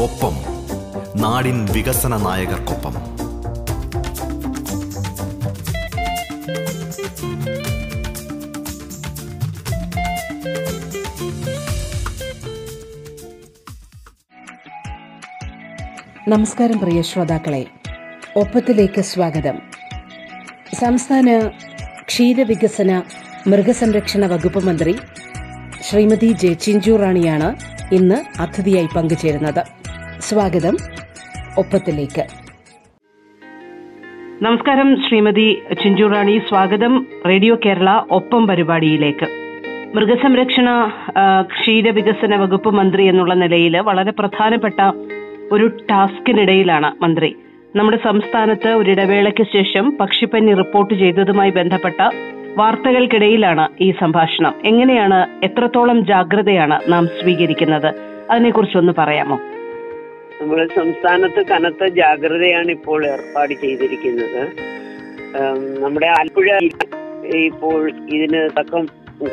ഒപ്പം. നാടിൻ വികസന നായകർക്കൊപ്പം. നമസ്കാരം പ്രിയ ശ്രോതാക്കളെ. ഒപ്പത്തിലേക്ക് സ്വാഗതം. സംസ്ഥാന ക്ഷീരവികസന മൃഗസംരക്ഷണ വകുപ്പ് മന്ത്രി ശ്രീമതി ജെ ചിഞ്ചു റാണിയാണ് ഇന്ന് അതിഥിയായി പങ്കുചേരുന്നത്. സ്വാഗതം ഒപ്പത്തിലേക്ക്. നമസ്കാരം ശ്രീമതി ചിഞ്ചുറാണി സ്വാഗതം റേഡിയോ കേരള ഒപ്പം പരിപാടിയിലേക്ക്. മൃഗസംരക്ഷണ ക്ഷീരവികസന വകുപ്പ് മന്ത്രി എന്നുള്ള നിലയിൽ വളരെ പ്രധാനപ്പെട്ട ഒരു ടാസ്കിനിടയിലാണ് മന്ത്രി. നമ്മുടെ സംസ്ഥാനത്ത് ഒരിടവേളയ്ക്ക് ശേഷം പക്ഷിപ്പനി റിപ്പോർട്ട് ചെയ്തതുമായി ബന്ധപ്പെട്ട വാർത്തകൾക്കിടയിലാണ് ഈ സംഭാഷണം. എങ്ങനെയാണ് എത്രത്തോളം ജാഗ്രതയാണ് നാം സ്വീകരിക്കുന്നത്? അതിനെക്കുറിച്ചൊന്ന് പറയാമോ? നമ്മുടെ സംസ്ഥാനത്ത് കനത്ത ജാഗ്രതയാണ് ഇപ്പോൾ ഏർപ്പാട് ചെയ്തിരിക്കുന്നത്. നമ്മുടെ ആലപ്പുഴ ഇപ്പോൾ ഇതിന് തക്കം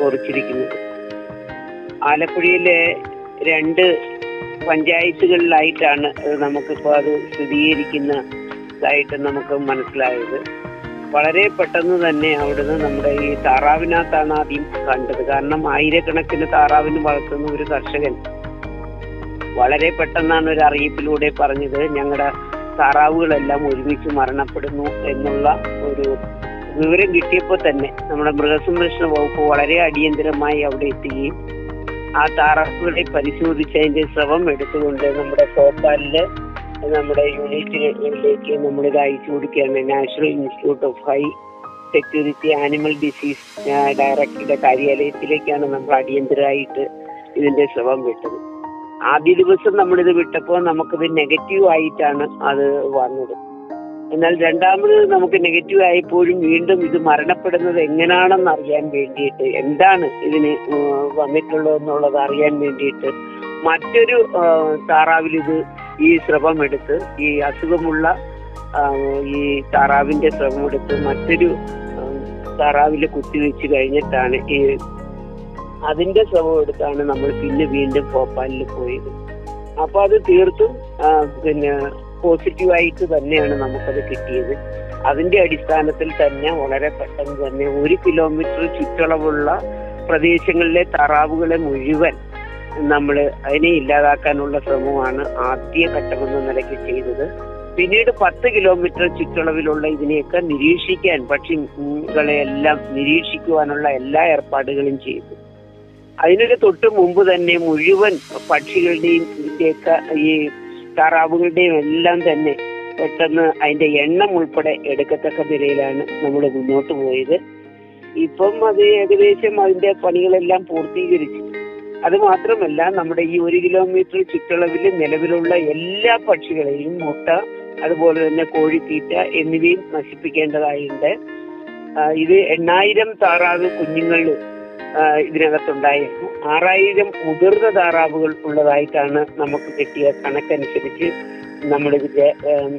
കുറിച്ചിരിക്കുന്നത് ആലപ്പുഴയിലെ രണ്ട് പഞ്ചായത്തുകളിലായിട്ടാണ് നമുക്കിപ്പോൾ അത് സ്ഥിരീകരിക്കുന്നതായിട്ട് നമുക്ക് മനസ്സിലായത്. വളരെ പെട്ടെന്ന് തന്നെ അവിടുന്ന് നമ്മുടെ ഈ താറാവിനകത്താണ് ആദ്യം കണ്ടത്. കാരണം ആയിരക്കണക്കിന് താറാവിന് വളർത്തുന്ന ഒരു കർഷകൻ വളരെ പെട്ടെന്നാണ് ഒരു അറിയിപ്പിലൂടെ പറഞ്ഞത് ഞങ്ങളുടെ താറാവുകളെല്ലാം ഒരുമിച്ച് മരണപ്പെടുന്നു എന്നുള്ള ഒരു വിവരം കിട്ടിയപ്പോൾ തന്നെ നമ്മുടെ മൃഗസംരക്ഷണ വകുപ്പ് വളരെ അടിയന്തരമായി അവിടെ എത്തുകയും ആ താറാവുകളെ പരിശോധിച്ച് അതിന്റെ സ്രവം എടുത്തുകൊണ്ട് നമ്മുടെ ഭോപ്പാലിൽ നമ്മുടെ യൂണിറ്റിലേക്ക് നമ്മൾ ഇത് അയച്ചു കൊടുക്കുകയാണ്. National institute of high security animal disease ഡയറക്ടറുടെ കാര്യാലയത്തിലേക്കാണ് നമ്മൾ അടിയന്തരമായിട്ട് ഇതിന്റെ ശ്രമം വിട്ടത്. ആദ്യ ദിവസം നമ്മളിത് വിട്ടപ്പോൾ നമുക്കിത് നെഗറ്റീവ് ആയിട്ടാണ് അത് വന്നത്. എന്നാൽ രണ്ടാമത് നമുക്ക് നെഗറ്റീവ് ആയപ്പോഴും വീണ്ടും ഇത് മരണപ്പെടുന്നത് എങ്ങനെയാണെന്ന് അറിയാൻ വേണ്ടിയിട്ട് എന്താണ് ഇതിന് വന്നിട്ടുള്ളതെന്നുള്ളത് അറിയാൻ വേണ്ടിയിട്ട് മറ്റൊരു താറാവിൽ ഇത് ഈ സ്രവം എടുത്ത് ഈ അസുഖമുള്ള ഈ താറാവിന്റെ സ്രവം എടുത്ത് മറ്റൊരു താറാവിൽ കുത്തിവെച്ച് കഴിഞ്ഞിട്ടാണ് ഈ അതിന്റെ ശ്രമം എടുത്താണ് നമ്മൾ പിന്നെ വീണ്ടും ഭോപ്പാലിൽ പോയത്. അപ്പൊ അത് തീർത്തും പിന്നെ പോസിറ്റീവായിട്ട് തന്നെയാണ് നമുക്കത് കിട്ടിയത്. അതിന്റെ അടിസ്ഥാനത്തിൽ തന്നെ വളരെ പെട്ടെന്ന് തന്നെ ഒരു കിലോമീറ്റർ ചുറ്റളവുള്ള പ്രദേശങ്ങളിലെ താറാവുകളെ മുഴുവൻ നമ്മൾ അതിനെ ഇല്ലാതാക്കാനുള്ള ശ്രമമാണ് ആദ്യ ഘട്ടമെന്ന നിലയ്ക്ക് ചെയ്തത്. പിന്നീട് പത്ത് കിലോമീറ്റർ ചുറ്റളവിലുള്ള ഇതിനെയൊക്കെ നിരീക്ഷിക്കാൻ പക്ഷികളെ എല്ലാം നിരീക്ഷിക്കുവാനുള്ള എല്ലാ ഏർപ്പാടുകളും ചെയ്തു. അതിനൊരു തൊട്ട് മുമ്പ് തന്നെ മുഴുവൻ പക്ഷികളുടെയും ഈ താറാവുകളുടെയും എല്ലാം തന്നെ പെട്ടെന്ന് അതിന്റെ എണ്ണം ഉൾപ്പെടെ എടുക്കത്തക്ക നിലയിലാണ് നമ്മൾ മുന്നോട്ട് പോയത്. ഇപ്പം അത് ഏകദേശം അതിന്റെ പണികളെല്ലാം പൂർത്തീകരിച്ചു. അത് മാത്രമല്ല നമ്മുടെ ഈ ഒരു കിലോമീറ്റർ ചുറ്റളവിൽ നിലവിലുള്ള എല്ലാ പക്ഷികളെയും മുട്ട അതുപോലെ തന്നെ കോഴിത്തീറ്റ എന്നിവയും നശിപ്പിക്കേണ്ടതായിട്ടുണ്ട് ആ, ഇത് എണ്ണായിരം താറാവ് കുഞ്ഞുങ്ങൾ ഇതിനകത്തുണ്ടായിരുന്നു. ആറായിരം മുതിർന്ന താറാവുകൾ ഉള്ളതായിട്ടാണ് നമുക്ക് കിട്ടിയ കണക്കനുസരിച്ച് നമ്മൾ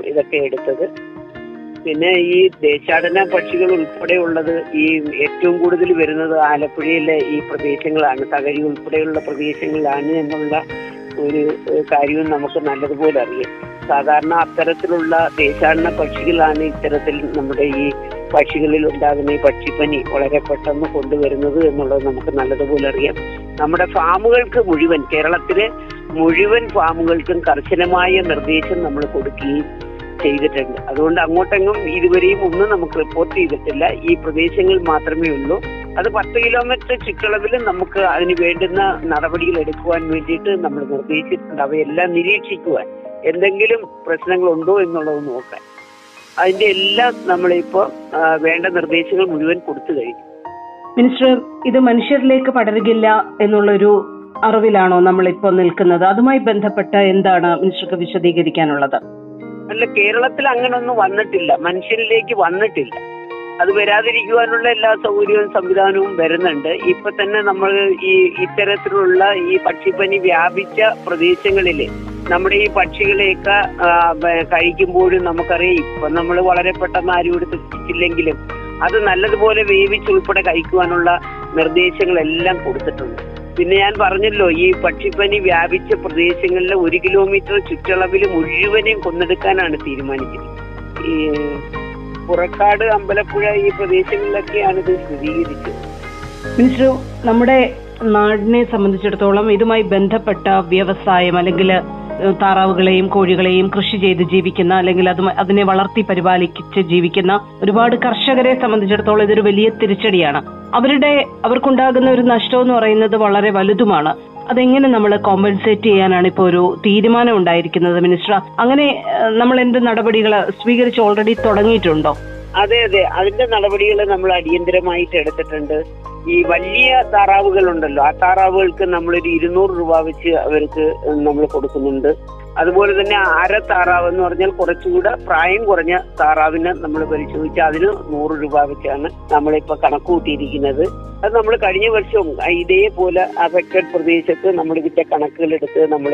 ഇതൊക്കെ എടുത്തത്. പിന്നെ ഈ ദേശാടന പക്ഷികൾ ഉൾപ്പെടെയുള്ളത് ഈ ഏറ്റവും കൂടുതൽ വരുന്നത് ആലപ്പുഴയിലെ ഈ പ്രദേശങ്ങളാണ്. തകഴി ഉൾപ്പെടെയുള്ള പ്രദേശങ്ങളിലാണ് എന്നുള്ള ഒരു കാര്യവും നമുക്ക് നല്ലതുപോലെ അറിയാം. സാധാരണ അത്തരത്തിലുള്ള ദേശാടന പക്ഷികളാണ് ഇത്തരത്തിൽ നമ്മുടെ ഈ പക്ഷികളിൽ ഉണ്ടാകുന്ന ഈ പക്ഷിപ്പനി വളരെ പെട്ടെന്ന് കൊണ്ടുവരുന്നത് എന്നുള്ളത് നമുക്ക് നല്ലതുപോലെ അറിയാം. നമ്മുടെ ഫാമുകൾക്ക് മുഴുവൻ കേരളത്തിലെ മുഴുവൻ ഫാമുകൾക്കും കർശനമായ നിർദ്ദേശം നമ്മൾ കൊടുക്കുകയും ചെയ്തിട്ടുണ്ട്. അതുകൊണ്ട് അങ്ങോട്ടെങ്ങും ഇതുവരെയും ഒന്നും നമുക്ക് റിപ്പോർട്ട് ചെയ്തിട്ടില്ല. ഈ പ്രദേശങ്ങളിൽ മാത്രമേ ഉള്ളൂ. അത് പത്ത് കിലോമീറ്റർ ചുറ്റളവിൽ നമുക്ക് അതിന് വേണ്ടുന്ന നടപടികൾ എടുക്കുവാൻ വേണ്ടിയിട്ട് നമ്മൾ നിർദ്ദേശിച്ചിട്ടുണ്ട്. അവയെല്ലാം നിരീക്ഷിക്കുവാൻ. എന്തെങ്കിലും പ്രശ്നങ്ങൾ ഉണ്ടോ എന്നുള്ളത് നോക്കാൻ. അതിന്റെ എല്ലാം നമ്മളിപ്പോ വേണ്ട നിർദ്ദേശങ്ങൾ മുഴുവൻ കൊടുത്തു കഴിഞ്ഞു. മിനിസ്റ്റർ ഇത് മനുഷ്യരിലേക്ക് പടരുകില്ല എന്നുള്ളൊരു അറിവിലാണോ നമ്മൾ ഇപ്പോൾ നിൽക്കുന്നത്? അതുമായി ബന്ധപ്പെട്ട് എന്താണ് മിനിസ്റ്റർക്ക് വിശദീകരിക്കാനുള്ളത്? അല്ല കേരളത്തിൽ അങ്ങനൊന്നും വന്നിട്ടില്ല. മനുഷ്യരിലേക്ക് വന്നിട്ടില്ല. അത് വരാതിരിക്കുവാനുള്ള എല്ലാ സൗകര്യവും സംവിധാനവും വരുന്നുണ്ട്. ഇപ്പൊ തന്നെ നമ്മൾ ഈ ഇത്തരത്തിലുള്ള ഈ പക്ഷിപ്പനി വ്യാപിച്ച പ്രദേശങ്ങളിൽ നമ്മുടെ ഈ പക്ഷികളെയൊക്കെ കഴിക്കുമ്പോഴും നമുക്കറിയാം ഇപ്പൊ നമ്മൾ വളരെ പെട്ടെന്ന് ആരും എടുത്ത് ഇല്ലെങ്കിലും അത് നല്ലതുപോലെ വേവിച്ച് ഉൾപ്പെടെ കഴിക്കുവാനുള്ള നിർദ്ദേശങ്ങളെല്ലാം കൊടുത്തിട്ടുണ്ട്. പിന്നെ ഞാൻ പറഞ്ഞല്ലോ ഈ പക്ഷിപ്പനി വ്യാപിച്ച പ്രദേശങ്ങളിലെ ഒരു കിലോമീറ്റർ ചുറ്റളവിൽ മുഴുവനെയും കൊന്നെടുക്കാനാണ് തീരുമാനിച്ചിരിക്കുന്നത് ഈ പുറക്കാട് അമ്പലപ്പുഴ ഈ പ്രദേശങ്ങളിലൊക്കെയാണ് ഇത് സ്ഥിരീകരിച്ചത്. മിനിസ്റ്റർ നമ്മുടെ നാടിനെ സംബന്ധിച്ചിടത്തോളം ഇതുമായി ബന്ധപ്പെട്ട വ്യവസായം അല്ലെങ്കിൽ താറാവുകളെയും കോഴികളെയും കൃഷി ചെയ്ത് ജീവിക്കുന്ന അല്ലെങ്കിൽ അത് അതിനെ വളർത്തി പരിപാലിച്ച് ജീവിക്കുന്ന ഒരുപാട് കർഷകരെ സംബന്ധിച്ചിടത്തോളം ഇതൊരു വലിയ തിരിച്ചടിയാണ്. അവരുടെ അവർക്കുണ്ടാകുന്ന ഒരു നഷ്ടം എന്ന് പറയുന്നത് വളരെ വലുതുമാണ്. അതെങ്ങനെ നമ്മൾ കോമ്പൻസേറ്റ് ചെയ്യാനാണ് ഇപ്പോൾ ഒരു തീരുമാനം ഉണ്ടായിരിക്കുന്നത് മിനിസ്റ്റർ? അങ്ങനെ നമ്മൾ എന്ത് നടപടികൾ സ്വീകരിച്ച് ഓൾറെഡി തുടങ്ങിയിട്ടുണ്ടോ? അതെ അതെ. അതിന്റെ നടപടികൾ നമ്മൾ അടിയന്തരമായിട്ട് എടുത്തിട്ടുണ്ട്. ഈ വലിയ താറാവുകൾ ഉണ്ടല്ലോ ആ താറാവുകൾക്ക് നമ്മളൊരു ഇരുന്നൂറ് രൂപ വെച്ച് അവർക്ക് നമ്മൾ കൊടുക്കുന്നുണ്ട്. അതുപോലെ തന്നെ അര താറാവ് എന്ന് പറഞ്ഞാൽ കുറച്ചുകൂടെ പ്രായം കുറഞ്ഞ താറാവിന് നമ്മൾ പരിശോധിച്ച് അതിന് നൂറ് രൂപ വെച്ചാണ് നമ്മളിപ്പോ കണക്ക് കൂട്ടിയിരിക്കുന്നത് അത് നമ്മൾ കഴിഞ്ഞ വർഷവും ഇതേപോലെ അഫക്റ്റഡ് പ്രദേശത്ത് നമ്മൾ ഇതിന്റെ കണക്കുകൾ എടുത്ത് നമ്മൾ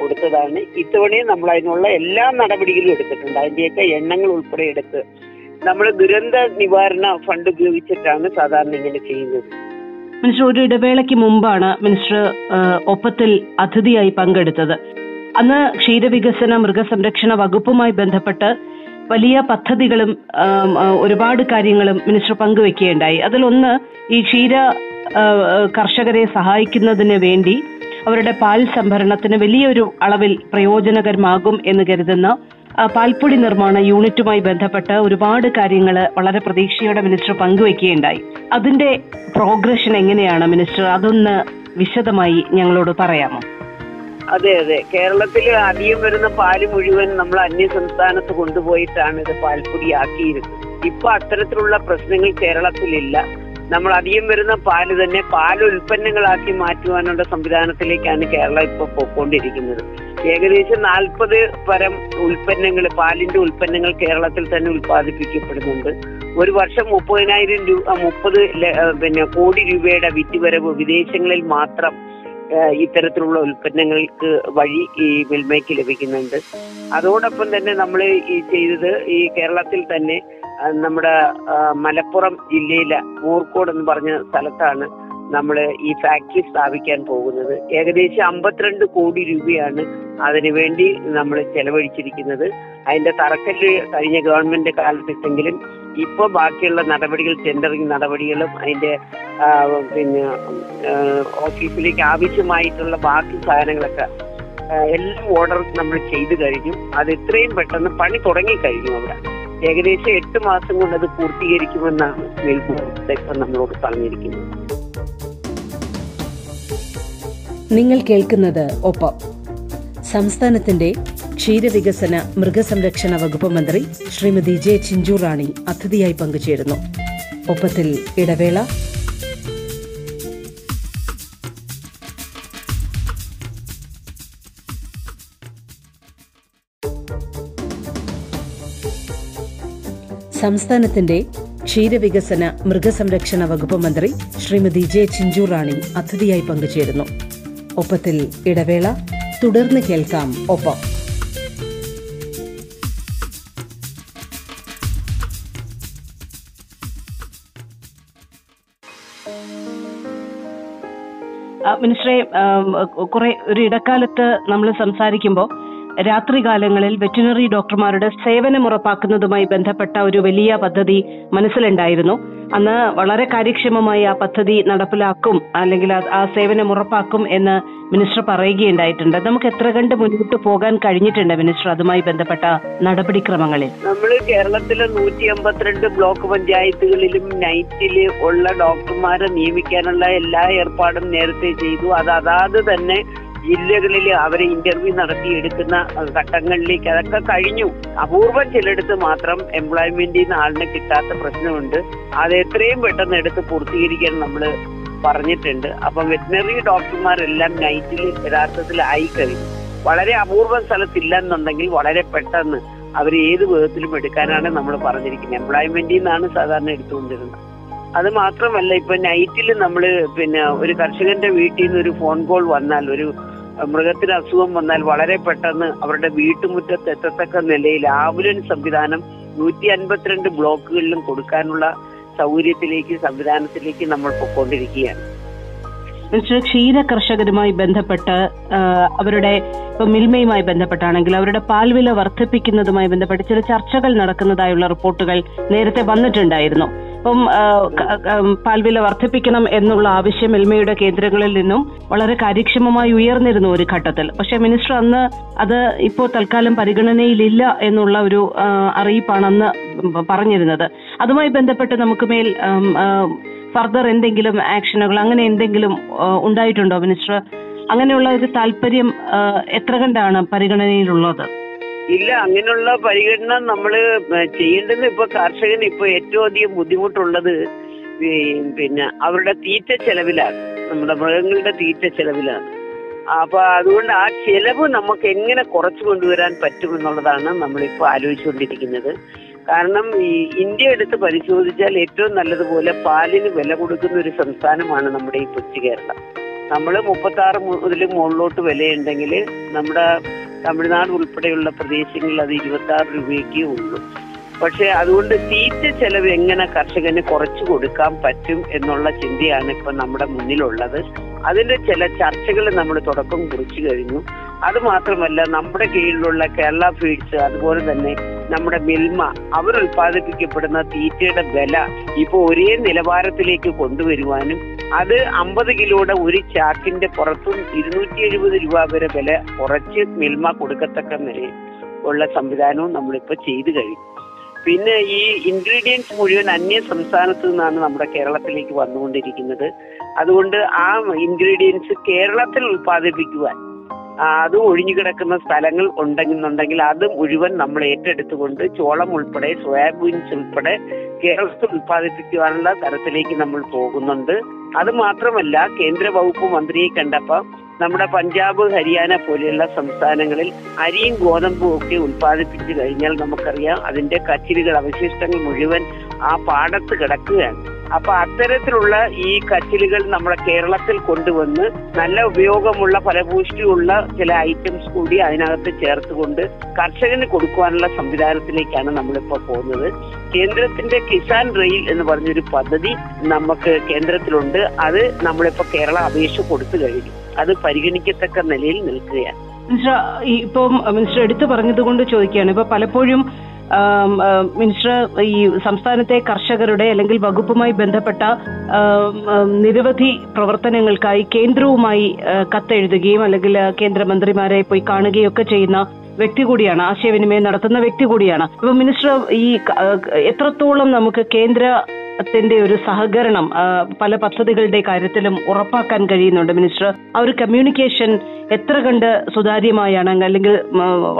കൊടുത്തതാണ്. ഇത്തവണയും നമ്മൾ അതിനുള്ള എല്ലാ നടപടികളും എടുത്തിട്ടുണ്ട്. അതിന്റെയൊക്കെ എണ്ണങ്ങൾ ഉൾപ്പെടെ എടുത്ത് നമ്മൾ ദുരന്ത നിവാരണ ഫണ്ട് ഉപയോഗിച്ചിട്ടാണ് സാധാരണ ഇങ്ങനെ ചെയ്യുന്നത്. മിനിസ്റ്റർ ഒരു ഇടവേളയ്ക്ക് മുമ്പാണ് മിനിസ്റ്റർ ഒപ്പത്തിൽ അതിഥിയായി പങ്കെടുത്തത്. അന്ന് ക്ഷീരവികസന മൃഗസംരക്ഷണ വകുപ്പുമായി ബന്ധപ്പെട്ട് വലിയ പദ്ധതികളും ഒരുപാട് കാര്യങ്ങളും മിനിസ്റ്റർ പങ്കുവെക്കുകയുണ്ടായി. അതിലൊന്ന് ഈ ക്ഷീര കർഷകരെ സഹായിക്കുന്നതിന് വേണ്ടി അവരുടെ പാൽ സംഭരണത്തിന് വലിയൊരു അളവിൽ പ്രയോജനകരമാകും എന്ന് കരുതുന്ന പാൽപ്പൊടി നിർമ്മാണ യൂണിറ്റുമായി ബന്ധപ്പെട്ട് ഒരുപാട് കാര്യങ്ങൾ വളരെ പ്രതീക്ഷയോടെ മിനിസ്റ്റർ പങ്കുവെക്കുകയുണ്ടായി. അതിന്റെ പ്രോഗ്രഷൻ എങ്ങനെയാണ് മിനിസ്റ്റർ? അതൊന്ന് വിശദമായി ഞങ്ങളോട് പറയാമോ? അതെ അതെ. കേരളത്തിൽ അധികം വരുന്ന പാൽ മുഴുവൻ നമ്മൾ അന്യ സംസ്ഥാനത്ത് കൊണ്ടുപോയിട്ടാണ് ഇത് പാൽപ്പൊടിയാക്കിയിരുന്നത്. ഇപ്പൊ അത്തരത്തിലുള്ള പ്രശ്നങ്ങൾ കേരളത്തിലില്ല. നമ്മൾ അധികം വരുന്ന പാൽ തന്നെ പാൽ ഉൽപ്പന്നങ്ങളാക്കി മാറ്റുവാനുള്ള സംവിധാനത്തിലേക്കാണ് കേരളം ഇപ്പൊ പോയിക്കൊണ്ടിരിക്കുന്നത്. ഏകദേശം നാൽപ്പത് പരം ഉൽപ്പന്നങ്ങൾ പാലിന്റെ ഉൽപ്പന്നങ്ങൾ കേരളത്തിൽ തന്നെ ഉൽപ്പാദിപ്പിക്കപ്പെടുന്നുണ്ട്. ഒരു വർഷം മുപ്പതിനായിരം രൂപ മുപ്പത് പിന്നെ കോടി രൂപയുടെ വിറ്റുവരവ് വിദേശങ്ങളിൽ മാത്രം ഇത്തരത്തിലുള്ള ഉൽപ്പന്നങ്ങൾക്ക് വഴി ഈ മിൽമയ്ക്ക് ലഭിക്കുന്നുണ്ട്. അതോടൊപ്പം തന്നെ നമ്മൾ ഈ ചെയ്തത് ഈ കേരളത്തിൽ തന്നെ നമ്മുടെ മലപ്പുറം ജില്ലയിലെ മൂർക്കോട് എന്ന് പറഞ്ഞ സ്ഥലത്താണ് നമ്മൾ ഈ ഫാക്ടറി സ്ഥാപിക്കാൻ പോകുന്നത്. ഏകദേശം അമ്പത്തിരണ്ട് കോടി രൂപയാണ് അതിനുവേണ്ടി നമ്മൾ ചെലവഴിച്ചിരിക്കുന്നത്. അതിന്റെ തറക്കല്ല് കഴിഞ്ഞ ഗവൺമെന്റ് കാലത്തിട്ടെങ്കിലും ഇപ്പൊ ബാക്കിയുള്ള നടപടികൾ ടെൻഡറിങ് നടപടികളും അതിന്റെ പിന്നെ ഓഫീസിലേക്ക് ആവശ്യമായിട്ടുള്ള ബാക്കി സാധനങ്ങളൊക്കെ എല്ലാം ഓർഡർ നമ്മൾ ചെയ്തു കഴിഞ്ഞു. അത് എത്രയും പെട്ടെന്ന് പണി തുടങ്ങി കഴിഞ്ഞു അവിടെ. ഏകദേശം എട്ട് മാസം കൊണ്ട് അത് പൂർത്തീകരിക്കുമെന്നാണ് മേൽഭൂമത്തെ ഇപ്പം നമ്മളോട് പറഞ്ഞിരിക്കുന്നത്. നിങ്ങൾ കേൾക്കുന്നത് ഒപ്പം. സംസ്ഥാനത്തിന്റെ ക്ഷീരവികസന മൃഗസംരക്ഷണ വകുപ്പ് മന്ത്രി ശ്രീമതി ജെ ചിഞ്ചു റാണി അതിഥിയായി പങ്കുചേരുന്നു. ഒപ്പത്തിൽ ഇടവേള. സംസ്ഥാനത്തിന്റെ ക്ഷീരവികസന മൃഗസംരക്ഷണ വകുപ്പ് മന്ത്രി ശ്രീമതി ജെ ചിഞ്ചു റാണി അതിഥിയായി പങ്കുചേരുന്നു. ഒപ്പത്തിൽ ഇടവേള. തുടർന്ന് കേൾക്കാം ഒപ്പം. മിനിസ്റ്ററെ കുറെ ഒരു ഇടക്കാലത്ത് നമ്മൾ സംസാരിക്കുമ്പോൾ രാത്രികാലങ്ങളിൽ വെറ്റിനറി ഡോക്ടർമാരുടെ സേവനം ഉറപ്പാക്കുന്നതുമായി ബന്ധപ്പെട്ട ഒരു വലിയ പദ്ധതി മനസ്സിലുണ്ടായിരുന്നു. അന്ന് വളരെ കാര്യക്ഷമമായി ആ പദ്ധതി നടപ്പിലാക്കും അല്ലെങ്കിൽ ആ സേവനം ഉറപ്പാക്കും എന്ന് മിനിസ്റ്റർ പറയുകയുണ്ടായിട്ടുണ്ട്. നമുക്ക് എത്ര കണ്ട് മുന്നോട്ട് പോകാൻ കഴിഞ്ഞിട്ടുണ്ട് മിനിസ്റ്റർ അതുമായി ബന്ധപ്പെട്ട നടപടിക്രമങ്ങളിൽ? നമ്മൾ കേരളത്തിലെ നൂറ്റി അമ്പത്തിരണ്ട് ബ്ലോക്ക് പഞ്ചായത്തുകളിലും നൈറ്റിൽ ഉള്ള ഡോക്ടർമാരെ നിയമിക്കാനുള്ള എല്ലാ ഏർപ്പാടും നേരത്തെ ചെയ്തു. അത് അതാത് തന്നെ ജില്ലകളിൽ അവരെ ഇന്റർവ്യൂ നടത്തി എടുക്കുന്ന ഘട്ടങ്ങളിലേക്ക് അതൊക്കെ കഴിഞ്ഞു. അപൂർവം ചിലയിടത്ത് മാത്രം എംപ്ലോയ്മെന്റിൽ നിന്ന് ആളിനെ കിട്ടാത്ത പ്രശ്നമുണ്ട്. അത് എത്രയും പെട്ടെന്ന് എടുത്ത് പൂർത്തീകരിക്കാൻ നമ്മൾ പറഞ്ഞിട്ടുണ്ട്. അപ്പം വെറ്റിനറി ഡോക്ടർമാരെല്ലാം നൈറ്റിൽ യഥാർത്ഥത്തിൽ ആയി കഴിഞ്ഞു. വളരെ അപൂർവ സ്ഥലത്തില്ല എന്നുണ്ടെങ്കിൽ വളരെ പെട്ടെന്ന് അവർ ഏത് വിധത്തിലും എടുക്കാനാണ് നമ്മൾ പറഞ്ഞിരിക്കുന്നത്. എംപ്ലോയ്മെന്റിൽ നിന്നാണ് സാധാരണ എടുത്തുകൊണ്ടിരുന്നത്. അത് മാത്രമല്ല ഇപ്പൊ നൈറ്റിൽ നമ്മൾ പിന്നെ ഒരു കർഷകന്റെ വീട്ടിൽ നിന്ന് ഒരു ഫോൺ കോൾ വന്നാൽ ഒരു മൃഗത്തിന് അസുഖം വന്നാൽ വളരെ പെട്ടെന്ന് അവരുടെ വീട്ടുമുറ്റത്ത് എത്തത്തക്ക നിലയിൽ ആംബുലൻസ് സംവിധാനം നൂറ്റി അൻപത്തിരണ്ട് ബ്ലോക്കുകളിലും കൊടുക്കാനുള്ള സൗകര്യത്തിലേക്ക് സംവിധാനത്തിലേക്ക് നമ്മൾ പൊക്കോണ്ടിരിക്കുകയാണ് മിസ്റ്റർ ക്ഷീര കർഷകരുമായി ബന്ധപ്പെട്ട് അവരുടെ ഇപ്പൊ മിൽമയുമായി ബന്ധപ്പെട്ടാണെങ്കിൽ അവരുടെ പാൽവില വർദ്ധിപ്പിക്കുന്നതുമായി ബന്ധപ്പെട്ട് ചില ചർച്ചകൾ നടക്കുന്നതായുള്ള റിപ്പോർട്ടുകൾ നേരത്തെ വന്നിട്ടുണ്ടായിരുന്നു. ക- പാൽവില വർദ്ധിപ്പിക്കണം എന്നുള്ള ആവശ്യം മിൽമയുടെ കേന്ദ്രങ്ങളിൽ നിന്നും വളരെ കാര്യക്ഷമമായി ഉയർന്നിരുന്നു ഒരു ഘട്ടത്തിൽ. പക്ഷെ മിനിസ്റ്റർ അന്ന് അത് ഇപ്പോൾ തൽക്കാലം പരിഗണനയിലില്ല എന്നുള്ള ഒരു അറിയിപ്പാണ് അന്ന് പറഞ്ഞിരുന്നത്. അതുമായി ബന്ധപ്പെട്ട് നമുക്ക് മേൽ ഫർദർ എന്തെങ്കിലും ആക്ഷനുകൾ അങ്ങനെ എന്തെങ്കിലും ഉണ്ടായിട്ടുണ്ടോ മിനിസ്റ്റർ? അങ്ങനെയുള്ള ഒരു താല്പര്യം എത്ര കണ്ടാണ് പരിഗണനയിലുള്ളത്? ഇല്ല അങ്ങനെയുള്ള പരിഗണന നമ്മൾ ചെയ്യേണ്ടത് ഇപ്പൊ കർഷകന് ഇപ്പൊ ഏറ്റവും അധികം ബുദ്ധിമുട്ടുള്ളത് പിന്നെ അവരുടെ തീറ്റ ചെലവിലാണ്. നമ്മുടെ മൃഗങ്ങളുടെ തീറ്റ ചെലവിലാണ്. അപ്പൊ അതുകൊണ്ട് ആ ചെലവ് നമുക്ക് എങ്ങനെ കുറച്ചു കൊണ്ടുവരാൻ പറ്റും എന്നുള്ളതാണ് നമ്മളിപ്പോ ആലോചിച്ചുകൊണ്ടിരിക്കുന്നത്. കാരണം ഈ ഇന്ത്യ എടുത്ത് പരിശോധിച്ചാൽ ഏറ്റവും നല്ലതുപോലെ പാലിന് വില കൊടുക്കുന്ന ഒരു സംസ്ഥാനമാണ് നമ്മുടെ ഈ കൊച്ചു കേരളം. നമ്മൾ മുപ്പത്തി ആറ് മുതൽ മുകളിലോട്ട് വിലയുണ്ടെങ്കിൽ നമ്മുടെ തമിഴ്നാട് ഉൾപ്പെടെയുള്ള പ്രദേശങ്ങളിൽ അത് ഇരുപത്തി ആറ് രൂപയ്ക്കേ ഉള്ളൂ. പക്ഷെ അതുകൊണ്ട് തീറ്റ ചെലവ് എങ്ങനെ കർഷകന് കുറച്ചു കൊടുക്കാൻ പറ്റും എന്നുള്ള ചിന്തയാണ് ഇപ്പൊ നമ്മുടെ മുന്നിലുള്ളത്. അതിന്റെ ചില ചർച്ചകൾ നമ്മൾ തുടക്കം കുറിച്ചു കഴിഞ്ഞു. അത് മാത്രമല്ല നമ്മുടെ കീഴിലുള്ള കേരള ഫീഡ്സ് അതുപോലെ തന്നെ നമ്മുടെ മിൽമ അവർ ഉൽപ്പാദിപ്പിക്കപ്പെടുന്ന തീറ്റയുടെ വില ഇപ്പോൾ ഒരേ നിലവാരത്തിലേക്ക് കൊണ്ടുവരുവാനും അത് അമ്പത് കിലോയുടെ ഒരു ചാക്കിന്റെ പുറത്തും ഇരുന്നൂറ്റി എഴുപത് രൂപ വരെ വില കുറച്ച് മിൽമ കൊടുക്കത്തക്ക നിലയിൽ ഉള്ള സംവിധാനവും നമ്മളിപ്പോ ചെയ്തു കഴിഞ്ഞു. പിന്നെ ഈ ഇൻഗ്രീഡിയൻസ് മുഴുവൻ അന്യ സംസ്ഥാനത്തു നിന്നാണ് നമ്മുടെ കേരളത്തിലേക്ക് വന്നുകൊണ്ടിരിക്കുന്നത്. അതുകൊണ്ട് ആ ഇൻഗ്രീഡിയൻസ് കേരളത്തിൽ ഉൽപ്പാദിപ്പിക്കുവാൻ അത് ഒഴിഞ്ഞു കിടക്കുന്ന സ്ഥലങ്ങൾ ഉണ്ടെന്നുണ്ടെങ്കിൽ അത് മുഴുവൻ നമ്മൾ ഏറ്റെടുത്തുകൊണ്ട് ചോളം ഉൾപ്പെടെ സോയാബീൻസ് ഉൾപ്പെടെ കേരളത്തിൽ ഉൽപ്പാദിപ്പിക്കുവാനുള്ള തരത്തിലേക്ക് നമ്മൾ പോകുന്നുണ്ട്. അത് മാത്രമല്ല കേന്ദ്ര വകുപ്പ് മന്ത്രിയെ കണ്ടപ്പോൾ നമ്മുടെ പഞ്ചാബ് ഹരിയാന പോലെയുള്ള സംസ്ഥാനങ്ങളിൽ അരിയും ഗോതമ്പും ഒക്കെ ഉൽപ്പാദിപ്പിച്ചു കഴിഞ്ഞാൽ നമുക്കറിയാം അതിന്റെ കച്ചിലുകൾ അവശിഷ്ടങ്ങൾ മുഴുവൻ ആ പാടത്ത് കിടക്കുകയാണ്. അപ്പൊ അത്തരത്തിലുള്ള ഈ കച്ചിലുകൾ നമ്മുടെ കേരളത്തിൽ കൊണ്ടുവന്ന് നല്ല ഉപയോഗമുള്ള ഫലഭൂഷ്ടിയുള്ള ചില ഐറ്റംസ് കൂടി അതിനകത്ത് ചേർത്തുകൊണ്ട് കർഷകന് കൊടുക്കുവാനുള്ള സംവിധാനത്തിലേക്കാണ് നമ്മളിപ്പോ പോകുന്നത്. കേന്ദ്രത്തിന്റെ കിസാൻ റെയിൽ എന്ന് പറഞ്ഞൊരു പദ്ധതി നമുക്ക് കേന്ദ്രത്തിലുണ്ട്. അത് നമ്മളിപ്പോ കേരള അപേക്ഷ കൊടുത്തു കഴിഞ്ഞു. അത് പരിഗണിക്കത്തക്ക നിലയിൽ നിൽക്കുകയാണ്. മിനിസ്റ്റർ ഇപ്പം മിനിസ്റ്റർ എടുത്തു പറഞ്ഞത് കൊണ്ട് ചോദിക്കുകയാണ്. ഇപ്പൊ പലപ്പോഴും മിനിസ്റ്റർ ഈ സംസ്ഥാനത്തെ കർഷകരുടെ അല്ലെങ്കിൽ വകുപ്പുമായി ബന്ധപ്പെട്ട നിരവധി പ്രവർത്തനങ്ങൾക്കായി കേന്ദ്രവുമായി കത്തെഴുതുകയും അല്ലെങ്കിൽ കേന്ദ്രമന്ത്രിമാരെ പോയി കാണുകയും ഒക്കെ ചെയ്യുന്ന വ്യക്തി കൂടിയാണ് ആശയവിനിമയം നടത്തുന്ന വ്യക്തി കൂടിയാണ്. അപ്പൊ മിനിസ്റ്റർ ഈ എത്രത്തോളം നമുക്ക് കേന്ദ്രത്തിന്റെ ഒരു സഹകരണം പല പദ്ധതികളുടെ കാര്യത്തിലും ഉറപ്പാക്കാൻ കഴിയുന്നുണ്ട് മിനിസ്റ്റർ? ആ ഒരു കമ്മ്യൂണിക്കേഷൻ എത്ര കണ്ട് സുതാര്യമായാണ് അല്ലെങ്കിൽ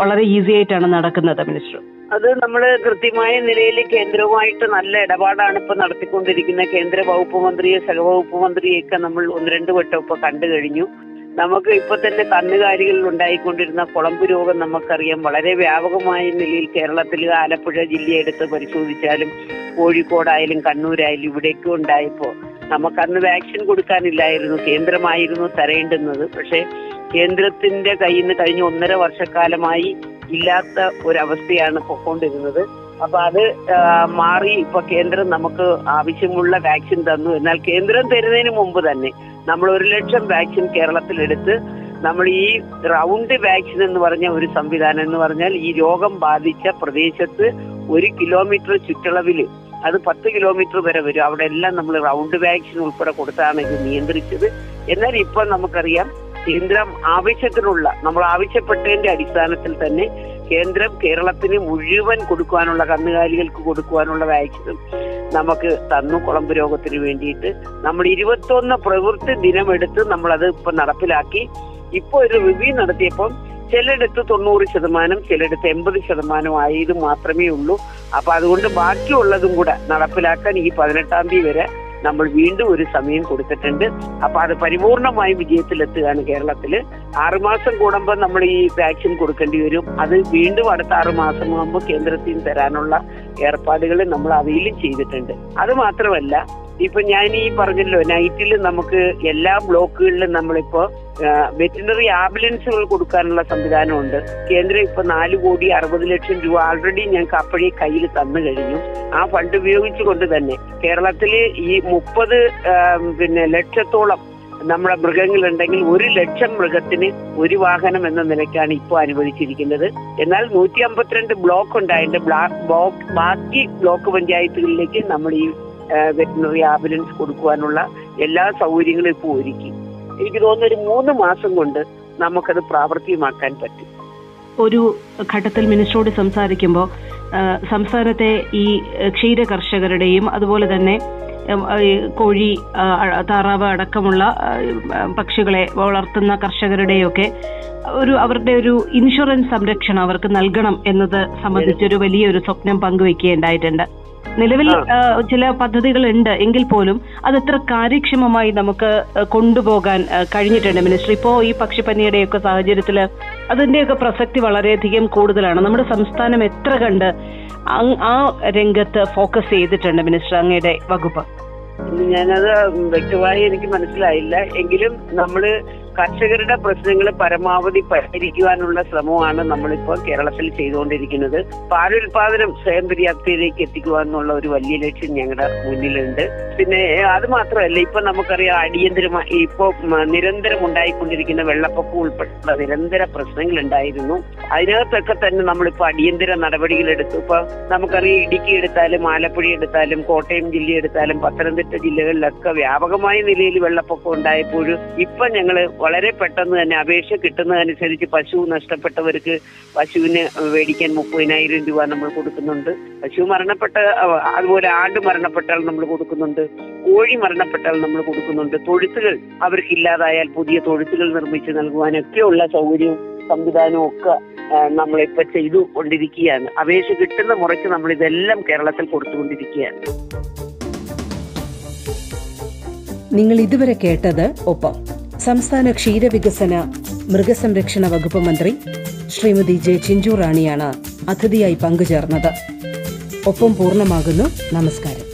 വളരെ ഈസി ആയിട്ടാണ് നടക്കുന്നത് മിനിസ്റ്റർ? അത് നമ്മൾ കൃത്യമായ നിലയിൽ കേന്ദ്രവുമായിട്ട് നല്ല ഇടപാടാണ് ഇപ്പൊ നടത്തിക്കൊണ്ടിരിക്കുന്നത്. കേന്ദ്ര വകുപ്പ് മന്ത്രിയെ സഹവകുപ്പ് മന്ത്രിയെയൊക്കെ നമ്മൾ ഒന്ന് രണ്ട് വട്ടം ഇപ്പൊ കണ്ടു കഴിഞ്ഞു. നമുക്ക് ഇപ്പൊ തന്നെ കന്നുകാലികളിൽ ഉണ്ടായിക്കൊണ്ടിരുന്ന കുളമ്പ് രോഗം നമുക്കറിയാം. വളരെ വ്യാപകമായ നിലയിൽ കേരളത്തിൽ ആലപ്പുഴ ജില്ലയെടുത്ത് പരിശോധിച്ചാലും കോഴിക്കോടായാലും കണ്ണൂരായാലും ഇവിടേക്കും ഉണ്ടായപ്പോ നമുക്കന്ന് വാക്സിൻ കൊടുക്കാനില്ലായിരുന്നു. കേന്ദ്രമായിരുന്നു തരേണ്ടുന്നത്. പക്ഷേ കേന്ദ്രത്തിന്റെ കയ്യിൽ നിന്ന് കഴിഞ്ഞ ഒന്നര വർഷക്കാലമായി ഇല്ലാത്ത ഒരവസ്ഥയാണ് പൊക്കോണ്ടിരുന്നത്. അപ്പൊ അത് മാറി ഇപ്പൊ കേന്ദ്രം നമുക്ക് ആവശ്യമുള്ള വാക്സിൻ തന്നു. എന്നാൽ കേന്ദ്രം തരുന്നതിന് മുമ്പ് തന്നെ നമ്മൾ ഒരു ലക്ഷം വാക്സിൻ കേരളത്തിൽ എടുത്ത് നമ്മൾ ഈ റൗണ്ട് വാക്സിൻ എന്ന് പറഞ്ഞ ഒരു സംവിധാനം എന്ന് പറഞ്ഞാൽ ഈ രോഗം ബാധിച്ച പ്രദേശത്ത് ഒരു കിലോമീറ്റർ ചുറ്റളവിൽ അത് പത്ത് കിലോമീറ്റർ വരെ വരും. അവിടെ എല്ലാം നമ്മൾ റൗണ്ട് വാക്സിൻ ഉൾപ്പെടെ കൊടുത്താണ് ഇത് നിയന്ത്രിച്ചത്. എന്നാൽ ഇപ്പൊ നമുക്കറിയാം കേന്ദ്രം ആവശ്യത്തിനുള്ള നമ്മൾ ആവശ്യപ്പെട്ടതിന്റെ അടിസ്ഥാനത്തിൽ തന്നെ കേന്ദ്രം കേരളത്തിന് മുഴുവൻ കൊടുക്കുവാനുള്ള കന്നുകാലികൾക്ക് കൊടുക്കുവാനുള്ള വാക്സിനും നമുക്ക് തന്നു കുളമ്പ് രോഗത്തിന് വേണ്ടിയിട്ട്. നമ്മൾ ഇരുപത്തൊന്ന് പ്രവൃത്തി ദിനമെടുത്ത് നമ്മളത് ഇപ്പൊ നടപ്പിലാക്കി. ഇപ്പൊ ഒരു റിവ്യൂ നടത്തിയപ്പോൾ ചിലയിടത്ത് തൊണ്ണൂറ് ശതമാനം ചിലയിടത്ത് എൺപത് ശതമാനം ആയത് മാത്രമേ ഉള്ളൂ. അപ്പൊ അതുകൊണ്ട് ബാക്കിയുള്ളതും കൂടെ നടപ്പിലാക്കാൻ ഈ പതിനെട്ടാം തീയതി വരെ നമ്മൾ വീണ്ടും ഒരു സമയം കൊടുത്തിട്ടുണ്ട്. അപ്പൊ അത് പരിപൂർണമായി വിജയത്തിലെത്തുകയാണ് കേരളത്തിൽ. ആറുമാസം കൂടുമ്പോൾ നമ്മൾ ഈ വാക്സിൻ കൊടുക്കേണ്ടി വരും. അത് വീണ്ടും അടുത്ത ആറു മാസം ആകുമ്പോൾ കേന്ദ്രത്തിൽ തരാനുള്ള ഏർപ്പാടുകൾ നമ്മൾ അവയിലും ചെയ്തിട്ടുണ്ട്. അത് മാത്രമല്ല ഇപ്പൊ ഞാൻ ഈ പറഞ്ഞല്ലോ നൈറ്റിൽ നമുക്ക് എല്ലാ ബ്ലോക്കുകളിലും നമ്മളിപ്പോ വെറ്റിനറി ആംബുലൻസുകൾ കൊടുക്കാനുള്ള സംവിധാനമുണ്ട്. കേന്ദ്രം ഇപ്പൊ നാല് കോടി അറുപത് ലക്ഷം രൂപ ആൾറെഡി ഞങ്ങൾക്ക് അപ്പോഴേ കയ്യിൽ തന്നു കഴിഞ്ഞു. ആ ഫണ്ട് ഉപയോഗിച്ചുകൊണ്ട് തന്നെ കേരളത്തിൽ ഈ മുപ്പത് പിന്നെ ലക്ഷത്തോളം നമ്മുടെ മൃഗങ്ങളുണ്ടെങ്കിൽ ഒരു ലക്ഷം മൃഗത്തിന് ഒരു വാഹനം എന്ന നിലയ്ക്കാണ് ഇപ്പോൾ അനുവദിച്ചിരിക്കുന്നത്. എന്നാൽ നൂറ്റി അമ്പത്തിരണ്ട് ബ്ലോക്ക് ഉണ്ടായതിന്റെ ബ്ലോക്ക് ബാക്കി ബ്ലോക്ക് പഞ്ചായത്തുകളിലേക്ക് നമ്മൾ ഈ വെറ്റിനറി ആംബുലൻസ് കൊടുക്കുവാനുള്ള എല്ലാ സൗകര്യങ്ങളും ഇപ്പോൾ ഒരുക്കി. എനിക്ക് തോന്നുന്നു ഒരു മൂന്ന് മാസം കൊണ്ട് നമുക്കത് പ്രാവർത്തികമാക്കാൻ പറ്റും. ഒരു ഘട്ടത്തിൽ മിനിസ്റ്ററോട് സംസാരിക്കുമ്പോൾ സംസ്ഥാനത്തെ ഈ ക്ഷീര കർഷകരുടെയും അതുപോലെ തന്നെ കോഴി താറാവ് അടക്കമുള്ള പക്ഷികളെ വളർത്തുന്ന കർഷകരുടെയൊക്കെ ഒരു അവരുടെ ഒരു ഇൻഷുറൻസ് സംരക്ഷണം അവർക്ക് നൽകണം എന്നത് സംബന്ധിച്ചൊരു വലിയൊരു സ്വപ്നം പങ്കുവെക്കുകയുണ്ടായിട്ടുണ്ട്. നിലവിൽ ചില പദ്ധതികൾ ഉണ്ട് എങ്കിൽ പോലും അത് എത്ര കാര്യക്ഷമമായി നമുക്ക് കൊണ്ടുപോകാൻ കഴിഞ്ഞിട്ടുണ്ട്. മിനിസ്റ്റർ ഇപ്പോ ഈ പക്ഷിപ്പനിയുടെയൊക്കെ സാഹചര്യത്തിൽ അതിന്റെയൊക്കെ പ്രസക്തി വളരെയധികം കൂടുതലാണ്. നമ്മുടെ സംസ്ഥാനം എത്ര കണ്ട് ആ രംഗത്ത് ഫോക്കസ് ചെയ്തിട്ടുണ്ട് മിനിസ്റ്റർ അങ്ങയുടെ വകുപ്പ്? ഞാനത് വ്യക്തമായി എനിക്ക് മനസ്സിലായില്ല. എങ്കിലും നമ്മൾ കർഷകരുടെ പ്രശ്നങ്ങൾ പരമാവധി പരിഹരിക്കുവാനുള്ള ശ്രമമാണ് നമ്മളിപ്പോൾ കേരളത്തിൽ ചെയ്തുകൊണ്ടിരിക്കുന്നത്. പാലുൽപാദനം സ്വയം പര്യാപ്തിയിലേക്ക് എത്തിക്കുക എന്നുള്ള ഒരു വലിയ ലക്ഷ്യം ഞങ്ങളുടെ മുന്നിലുണ്ട്. പിന്നെ അത് മാത്രമല്ല ഇപ്പൊ നമുക്കറിയാം അടിയന്തരമായി ഇപ്പൊ നിരന്തരം ഉണ്ടായിക്കൊണ്ടിരിക്കുന്ന വെള്ളപ്പൊക്കം ഉൾപ്പെടെയുള്ള നിരന്തര പ്രശ്നങ്ങൾ ഉണ്ടായിരുന്നു അതിനകത്തൊക്കെ തന്നെ നമ്മളിപ്പോ അടിയന്തര നടപടികൾ എടുത്തു ഇപ്പൊ നമുക്കറിയാം ഇടുക്കി എടുത്താലും ആലപ്പുഴ എടുത്താലും കോട്ടയം ജില്ല എടുത്താലും പത്തനംതിട്ട ജില്ലകളിലൊക്കെ വ്യാപകമായ നിലയിൽ വെള്ളപ്പൊക്കം ഉണ്ടായപ്പോഴും ഇപ്പൊ ഞങ്ങൾ വളരെ പെട്ടെന്ന് തന്നെ അപേക്ഷ കിട്ടുന്നതനുസരിച്ച് പശു നഷ്ടപ്പെട്ടവർക്ക് പശുവിന് മേടിക്കാൻ മുപ്പതിനായിരം രൂപ നമ്മൾ കൊടുക്കുന്നുണ്ട്. പശു മരണപ്പെട്ട അതുപോലെ ആട് മരണപ്പെട്ടാൽ നമ്മൾ കൊടുക്കുന്നുണ്ട്. കോഴി മരണപ്പെട്ടാൽ നമ്മൾ കൊടുക്കുന്നുണ്ട്. തൊഴുത്തുകൾ അവർക്ക് ഇല്ലാതായാൽ പുതിയ തൊഴുത്തുകൾ നിർമ്മിച്ച് നൽകുവാനൊക്കെയുള്ള സൗകര്യവും സംവിധാനവും ഒക്കെ നമ്മളിപ്പോ ചെയ്തു കൊണ്ടിരിക്കുകയാണ്. അപേക്ഷ കിട്ടുന്ന മുറയ്ക്ക് നമ്മൾ ഇതെല്ലാം കേരളത്തിൽ കൊടുത്തുകൊണ്ടിരിക്കുകയാണ്. നിങ്ങൾ ഇതുവരെ കേട്ടത് ഒപ്പം സംസ്ഥാന ക്ഷീരവികസന മൃഗസംരക്ഷണ വകുപ്പ് മന്ത്രി ശ്രീമതി ജെ ചിഞ്ചു റാണിയാണ് അതിഥിയായി പങ്കുചേർന്നത്. ഒപ്പം പൂർണമാകുന്നു. നമസ്കാരം.